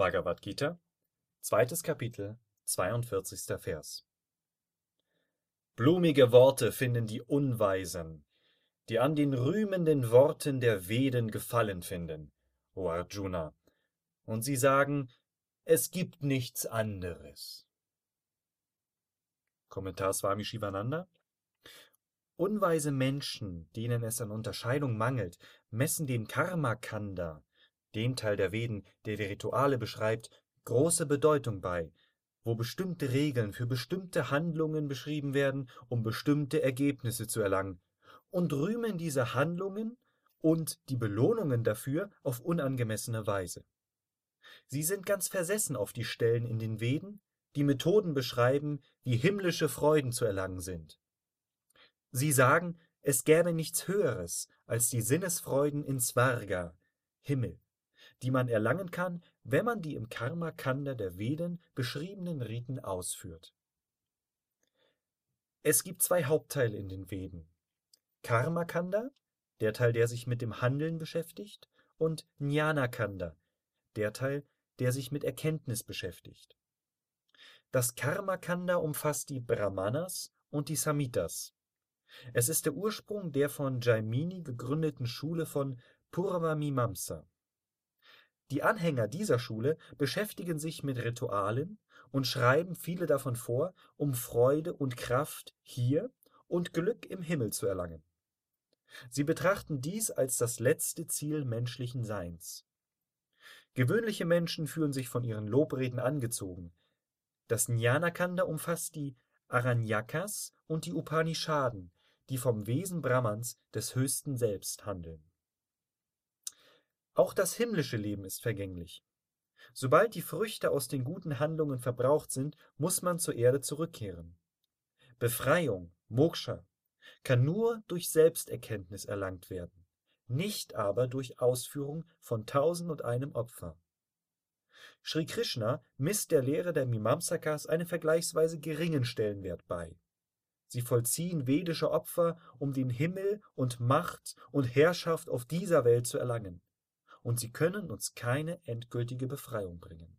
Bhagavad Gita, zweites Kapitel, 42. Vers. Blumige Worte finden die Unweisen, die an den rühmenden Worten der Veden Gefallen finden, o Arjuna, und sie sagen, es gibt nichts anderes. Kommentar Swami Shivananda Unweise Menschen, denen es an Unterscheidung mangelt, messen dem Karma-Kanda, den Teil der Veden, der die Rituale beschreibt, große Bedeutung bei, wo bestimmte Regeln für bestimmte Handlungen beschrieben werden, um bestimmte Ergebnisse zu erlangen, und rühmen diese Handlungen und die Belohnungen dafür auf unangemessene Weise. Sie sind ganz versessen auf die Stellen in den Veden, die Methoden beschreiben, wie himmlische Freuden zu erlangen sind. Sie sagen, es gäbe nichts Höheres als die Sinnesfreuden in Svarga, Himmel, die man erlangen kann, wenn man die im Karma-Kanda der Veden beschriebenen Riten ausführt. Es gibt zwei Hauptteile in den Veden. Karma-Kanda, der Teil, der sich mit dem Handeln beschäftigt, und Jnana-Kanda, der Teil, der sich mit Erkenntnis beschäftigt. Das Karma-Kanda umfasst die Brahmanas und die Samhitas. Es ist der Ursprung der von Jaimini gegründeten Schule von Purva-Mimamsa. Die Anhänger dieser Schule beschäftigen sich mit Ritualen und schreiben viele davon vor, um Freude und Kraft hier und Glück im Himmel zu erlangen. Sie betrachten dies als das letzte Ziel menschlichen Seins. Gewöhnliche Menschen fühlen sich von ihren Lobreden angezogen. Das Jnanakanda umfasst die Aranyakas und die Upanishaden, die vom Wesen Brahmans des höchsten Selbst handeln. Auch das himmlische Leben ist vergänglich. Sobald die Früchte aus den guten Handlungen verbraucht sind, muss man zur Erde zurückkehren. Befreiung, Moksha, kann nur durch Selbsterkenntnis erlangt werden, nicht aber durch Ausführung von tausend und einem Opfer. Sri Krishna misst der Lehre der Mimamsakas einen vergleichsweise geringen Stellenwert bei. Sie vollziehen vedische Opfer, um den Himmel und Macht und Herrschaft auf dieser Welt zu erlangen und sie können uns keine endgültige Befreiung bringen